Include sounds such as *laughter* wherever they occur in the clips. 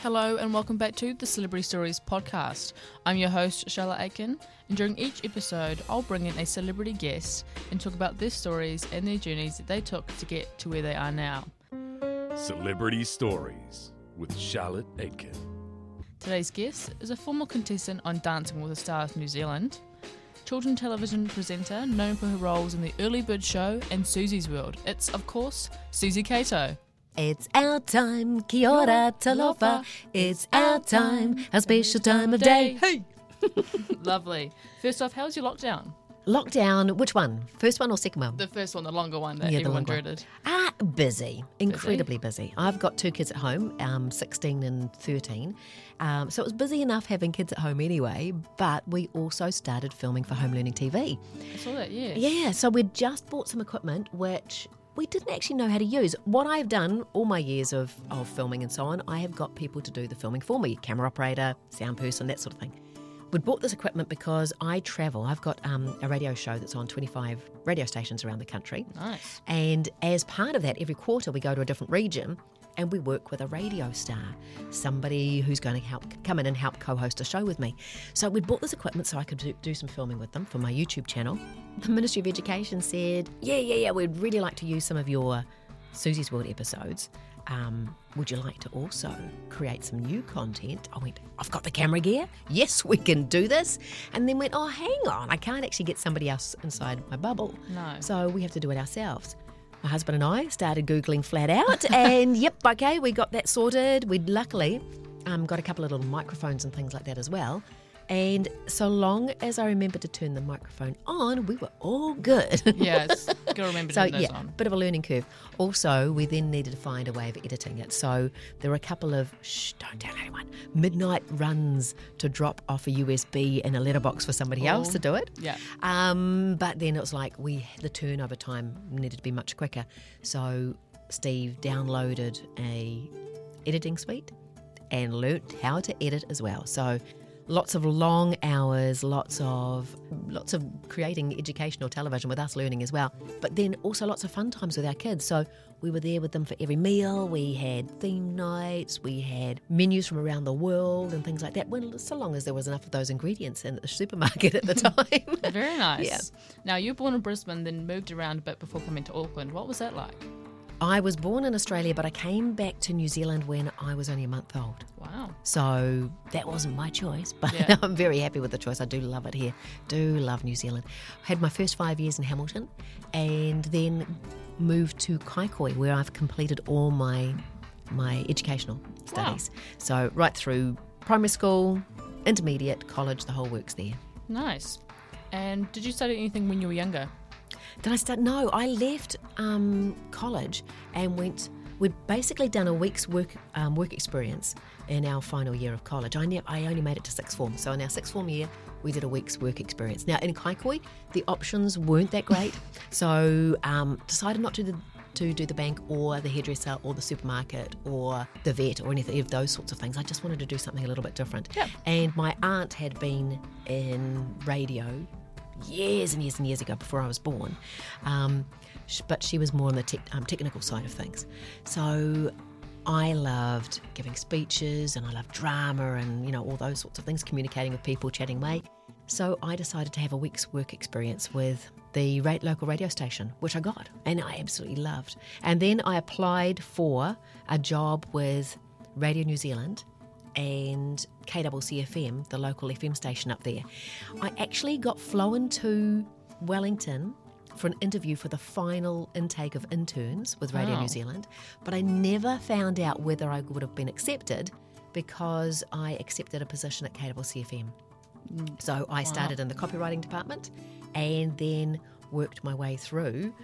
Hello and welcome back to the Celebrity Stories podcast. I'm your host, Charlotte Aiken, and during each episode, I'll bring in a celebrity guest and talk about their stories and their journeys that they took to get to where they are now. Celebrity Stories with Charlotte Aitken. Today's guest is a former contestant on Dancing with the Stars New Zealand, children television presenter known for her roles in the Early Bird Show and Susie's World. It's, of course, Susie Cato. It's our time, kia ora, talofa. It's our time, a special time of day. Hey! *laughs* Lovely. First off, how's your lockdown? Lockdown, which one? First one or second one? The first one, the longer one that Yeah, the everyone longer one. dreaded. Ah, busy, incredibly busy. I've got two kids at home, um, 16 and 13. Um, so it was busy enough having kids at home anyway, but we also started filming for Home Learning TV. I saw that, yeah. Yeah, so we'd just bought some equipment which we didn't actually know how to use. What I've done all my years of, of filming and so on, I have got people to do the filming for me camera operator, sound person, that sort of thing. We'd bought this equipment because I travel. I've got um, a radio show that's on 25 radio stations around the country. Nice. And as part of that, every quarter we go to a different region and we work with a radio star, somebody who's going to help come in and help co-host a show with me. So we'd bought this equipment so I could do, do some filming with them for my YouTube channel. The Ministry of Education said, "Yeah, yeah, yeah, we'd really like to use some of your Susie's World episodes. Um, would you like to also create some new content? I went, I've got the camera gear. Yes, we can do this. And then went, oh, hang on, I can't actually get somebody else inside my bubble. No. So we have to do it ourselves. My husband and I started Googling flat out, *laughs* and yep, okay, we got that sorted. We'd luckily um, got a couple of little microphones and things like that as well. And so long as I remembered to turn the microphone on, we were all good. *laughs* Yes. Gotta *laughs* remember to So turn those yeah, on. bit of a learning curve. Also, we then needed to find a way of editing it. So there were a couple of shh, don't tell anyone midnight runs to drop off a USB in a letterbox for somebody else Oh. to do it. Yeah. Um, but then it was like we the turnover time needed to be much quicker. So Steve downloaded a editing suite and learnt how to edit as well. So lots of long hours, lots of lots of creating educational television with us learning as well. But then also lots of fun times with our kids. So we were there with them for every meal. We had theme nights. We had menus from around the world and things like that. Well, so long as there was enough of those ingredients in the supermarket at the *laughs* time. Very nice. Yeah. Now, you were born in Brisbane, then moved around a bit before coming to Auckland. What was that like? I was born in Australia, but I came back to New Zealand when I was only a month old. Wow. So that wasn't my choice, but Yeah. *laughs* I'm very happy with the choice. I do love it here. Do love New Zealand. I Had my first five years in Hamilton and then moved to Kaikoi where I've completed all my my educational studies. So right through primary school, intermediate, college, the whole works there. Nice. And did you study anything when you were younger? Did I start? No, I left um, college and went. We'd basically done a week's work um, work experience in our final year of college. I ne- I only made it to sixth form, so in our sixth form year, we did a week's work experience. Now in Kaikoi, the options weren't that great, so um, decided not to do, to do the bank or the hairdresser or the supermarket or the vet or anything of those sorts of things. I just wanted to do something a little bit different. Yep. And my aunt had been in radio years and years and years ago before I was born. Um, but she was more on the tech um, technical side of things. So I loved giving speeches and I loved drama and, you know, all those sorts of things, communicating with people, chatting away. So I decided to have a week's work experience with the ra- local radio station, which I got and I absolutely loved. And then I applied for a job with Radio New Zealand and KWCFM, the local FM station up there. I actually got flown to Wellington for an interview for the final intake of interns with Radio Wow. New oh. Zealand, but I never found out whether I would have been accepted because I accepted a position at KWCFM. Mm. So I started in the copywriting department and then worked my way through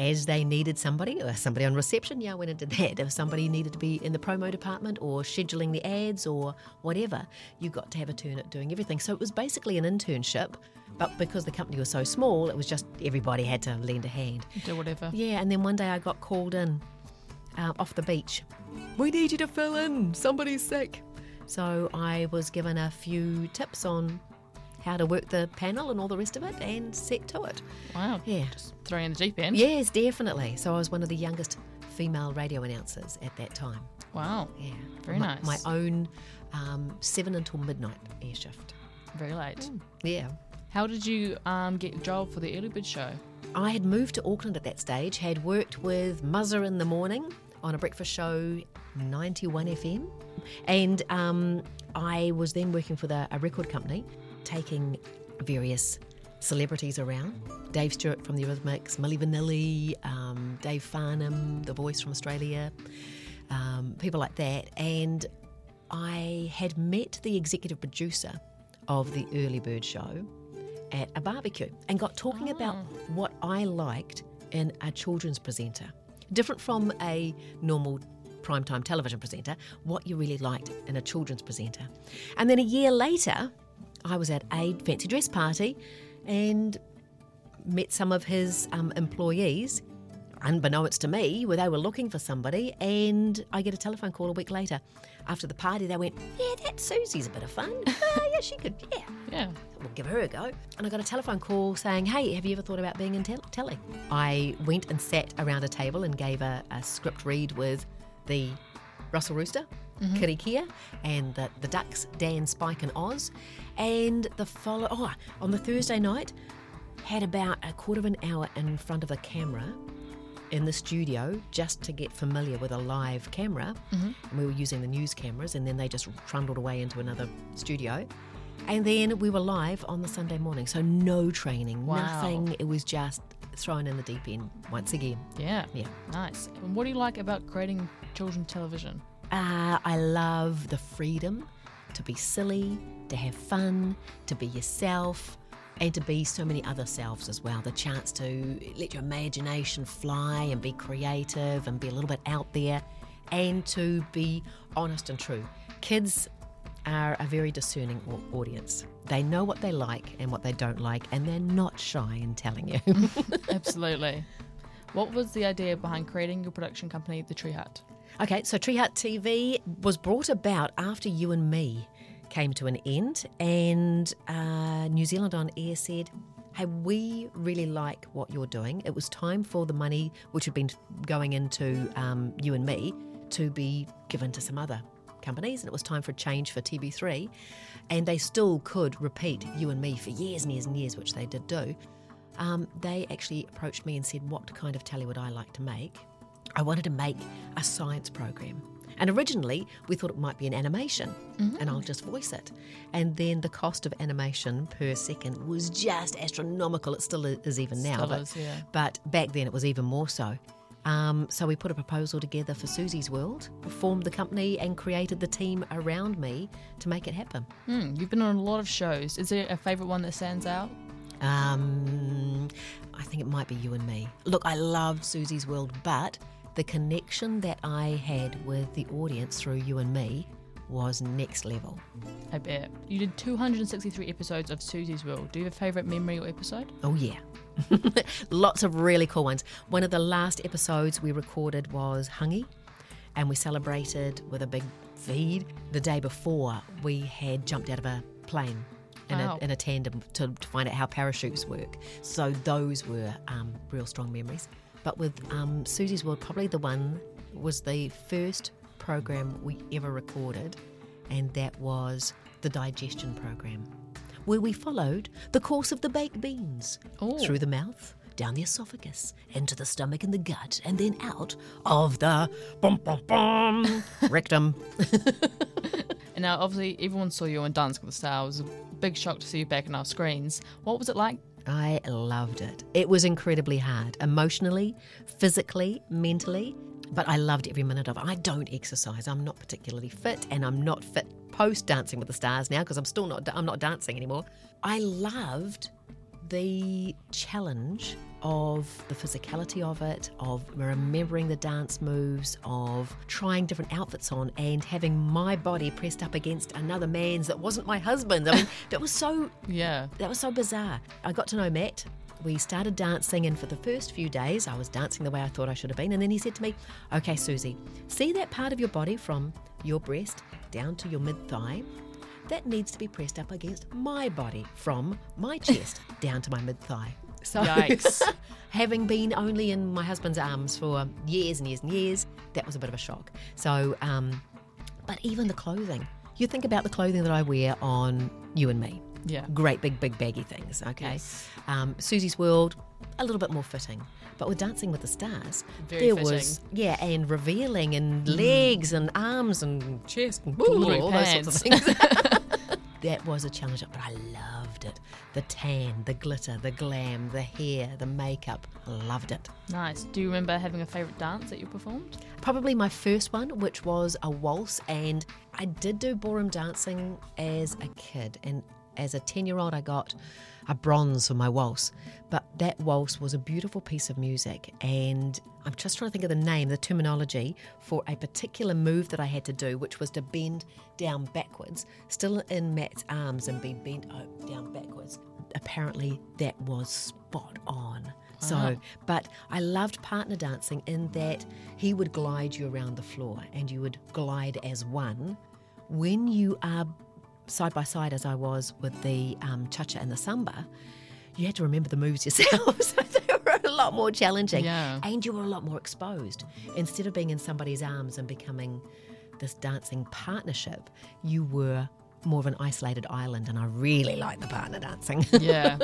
as they needed somebody, or somebody on reception, yeah, I went and did that. If somebody needed to be in the promo department or scheduling the ads or whatever, you got to have a turn at doing everything. So it was basically an internship, but because the company was so small, it was just everybody had to lend a hand. Do whatever. Yeah, and then one day I got called in uh, off the beach. We need you to fill in. Somebody's sick. So I was given a few tips on how to work the panel and all the rest of it and set to it. Wow. Yeah. Just throw you in the deep end. Yes, definitely. So I was one of the youngest female radio announcers at that time. Wow. Yeah. Very my, nice. My own um, seven until midnight air shift. Very late. Yeah. How did you um, get your job for the Early Bird show? I had moved to Auckland at that stage, had worked with Muzzer in the morning on a breakfast show, 91 FM, and um, I was then working for the, a record company, taking various celebrities around. Dave Stewart from the Eurythmics, Milli Vanilli, um, Dave Farnham, the voice from Australia, um, people like that. And I had met the executive producer of the Early Bird show at a barbecue and got talking about what I liked in a children's presenter. Different from a normal primetime television presenter, what you really liked in a children's presenter. And then a year later, I was at a fancy dress party and met some of his um, employees, unbeknownst to me, where they were looking for somebody. And I get a telephone call a week later. After the party, they went, Yeah, that Susie's a bit of fun. *laughs* Oh, yeah, she could, yeah. Yeah. We'll give her a go. And I got a telephone call saying, Hey, have you ever thought about being in tel- telly? I went and sat around a table and gave a, a script read with the Russell Rooster, Mm-hmm. Kitty Kia, and the, the Ducks, Dan, Spike, and Oz. And the follow, oh, on the Thursday night, had about a quarter of an hour in front of a camera in the studio just to get familiar with a live camera. Mm-hmm. And we were using the news cameras, and then they just trundled away into another studio. And then we were live on the Sunday morning. So no training, Wow. nothing. It was just thrown in the deep end once again. Yeah. Yeah. Nice. And what do you like about creating children's television? Uh, I love the freedom to be silly, to have fun, to be yourself, and to be so many other selves as well. The chance to let your imagination fly and be creative and be a little bit out there and to be honest and true. Kids are a very discerning audience. They know what they like and what they don't like, and they're not shy in telling you. *laughs* Absolutely. What was the idea behind creating your production company, The Tree Hut? Okay, so Tree Hut TV was brought about after you and me came to an end, and uh, New Zealand on Air said, Hey, we really like what you're doing. It was time for the money which had been going into um, you and me to be given to some other companies, and it was time for a change for TV3. And they still could repeat you and me for years and years and years, which they did do. Um, they actually approached me and said, What kind of telly would I like to make? I wanted to make a science program. And originally, we thought it might be an animation, and I'll just voice it. And then the cost of animation per second was just astronomical. It still is even now. Still but, is, yeah. but back then, it was even more so. Um, so we put a proposal together for Susie's World, formed the company, and created the team around me to make it happen. Hmm, you've been on a lot of shows. Is there a favourite one that stands out? Um, I think it might be you and me. Look, I love Susie's World, but the connection that I had with the audience through you and me was next level. I bet. You did 263 episodes of Susie's World. Do you have a favourite memory or episode? Oh, yeah. *laughs* Lots of really cool ones. One of the last episodes we recorded was Hungy, and we celebrated with a big feed. The day before, we had jumped out of a plane in, Wow. a, in a tandem to, to find out how parachutes work. So those were um, real strong memories. But with um, Susie's World, probably the one was the first program we ever recorded, and that was the digestion program, where we followed the course of the baked beans Oh. through the mouth, down the esophagus, into the stomach and the gut, and then out of the bum, bum, bum, *laughs* rectum. And now, obviously, everyone saw you on Dancing with the Stars. It was a big shock to see you back on our screens. What was it like? I loved it. It was incredibly hard, emotionally, physically, mentally, but I loved every minute of it. I don't exercise. I'm not particularly fit, and I'm not fit post Dancing with the Stars now because I'm still not. I'm not dancing anymore. I loved the challenge of the physicality of it, of remembering the dance moves, of trying different outfits on, and having my body pressed up against another man's that wasn't my husband. I mean, *laughs* that was so Yeah. that was so bizarre. I got to know Matt. We started dancing, and for the first few days, I was dancing the way I thought I should have been. And then he said to me, Okay, Susie, see that part of your body from your breast down to your mid thigh? That needs to be pressed up against my body from my chest *laughs* down to my mid thigh. So, Yikes. *laughs* having been only in my husband's arms for years and years and years, that was a bit of a shock. So, um, but even the clothing, you think about the clothing that I wear on you and me. Yeah. Great big, big baggy things, okay? Yes. Um, Susie's World, a little bit more fitting. But with Dancing with the Stars, Very there fitting. was, yeah, and revealing and legs and arms and chest and Glittery all those sorts of things. *laughs* that was a challenge, but I loved it. The tan, the glitter, the glam, the hair, the makeup. Loved it. Nice. Do you remember having a favourite dance that you performed? Probably my first one, which was a waltz, and I did do ballroom dancing as a kid. And as a 10 year old, I got a bronze for my waltz. But that waltz was a beautiful piece of music, and I'm just trying to think of the name, the terminology for a particular move that I had to do, which was to bend down backwards, still in Matt's arms, and be bent down backwards. Apparently, that was spot on. So, but I loved partner dancing in that he would glide you around the floor and you would glide as one. When you are side by side, as I was with the um, cha cha and the samba, you had to remember the moves yourself. *laughs* so they were a lot more challenging. Yeah. And you were a lot more exposed. Instead of being in somebody's arms and becoming this dancing partnership, you were more of an isolated island. And I really like the partner dancing. *laughs* Yeah.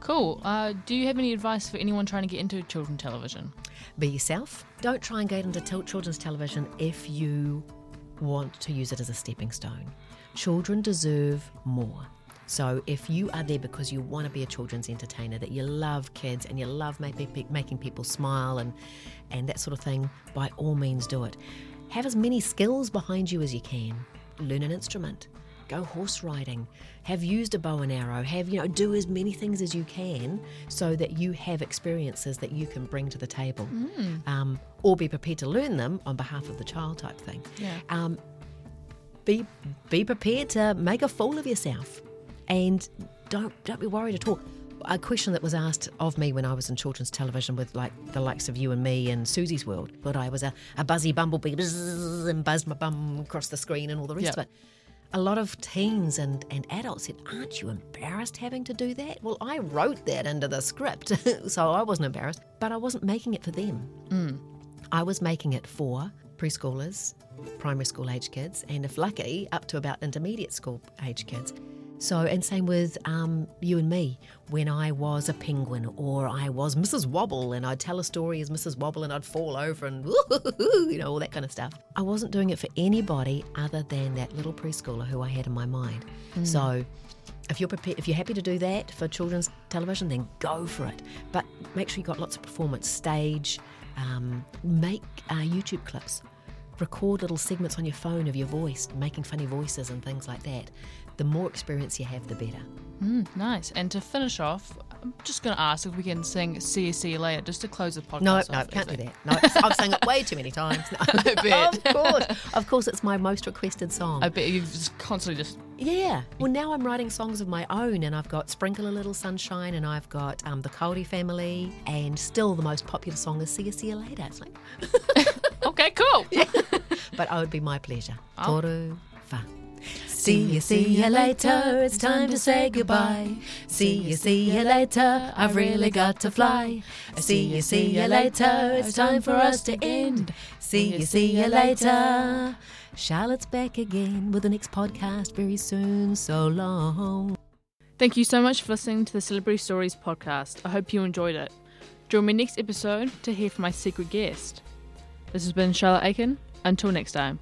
cool. Uh, do you have any advice for anyone trying to get into children's television? Be yourself. Don't try and get into tel- children's television if you want to use it as a stepping stone. Children deserve more. So if you are there because you want to be a children's entertainer, that you love kids and you love making making people smile and and that sort of thing, by all means do it. Have as many skills behind you as you can. Learn an instrument. Go horse riding. Have used a bow and arrow. Have you know do as many things as you can so that you have experiences that you can bring to the table, um, or be prepared to learn them on behalf of the child type thing. Yeah. Um, be be prepared to make a fool of yourself, and don't don't be worried at all. A question that was asked of me when I was in children's television with like the likes of you and me and Susie's World, but I was a, a buzzy bumblebee and buzzed my bum across the screen and all the rest Yep. of it. A lot of teens and, and adults said, Aren't you embarrassed having to do that? Well, I wrote that into the script, *laughs* so I wasn't embarrassed, but I wasn't making it for them. Hmm. I was making it for preschoolers, primary school age kids, and if lucky, up to about intermediate school age kids. So, and same with um, you and me when I was a penguin or I was Mrs. Wobble and I'd tell a story as Mrs. Wobble and I'd fall over and *laughs* you know, all that kind of stuff. I wasn't doing it for anybody other than that little preschooler who I had in my mind. So, if you're prepared, if you're happy to do that for children's television, then go for it. But make sure you got lots of performance, stage, um, make uh, YouTube clips, record little segments on your phone of your voice, making funny voices and things like that. The more experience you have, the better. Mm, nice. And to finish off, I'm just going to ask if we can sing See You, See You Later just to close the podcast. No, off, no, can't do that. No, I've sung it way too many times. *laughs* No. bet. of course, of course, it's my most requested song. I bet you've just constantly just. Yeah. Well, now I'm writing songs of my own, and I've got Sprinkle a Little Sunshine, and I've got um, the Cody Family, and still the most popular song is See You, See You Later. It's like, Okay, cool. *laughs* but it would be my pleasure. Oh. Toru fa. See you, see you later. It's time to say goodbye. See you, see you later. I've really got to fly. See you, see you later. It's time for us to end. See you, see you later. Charlotte's back again with the next podcast very soon. So long. Thank you so much for listening to the Celebrity Stories podcast. I hope you enjoyed it. Join me next episode to hear from my secret guest. This has been Charlotte Aiken. Until next time.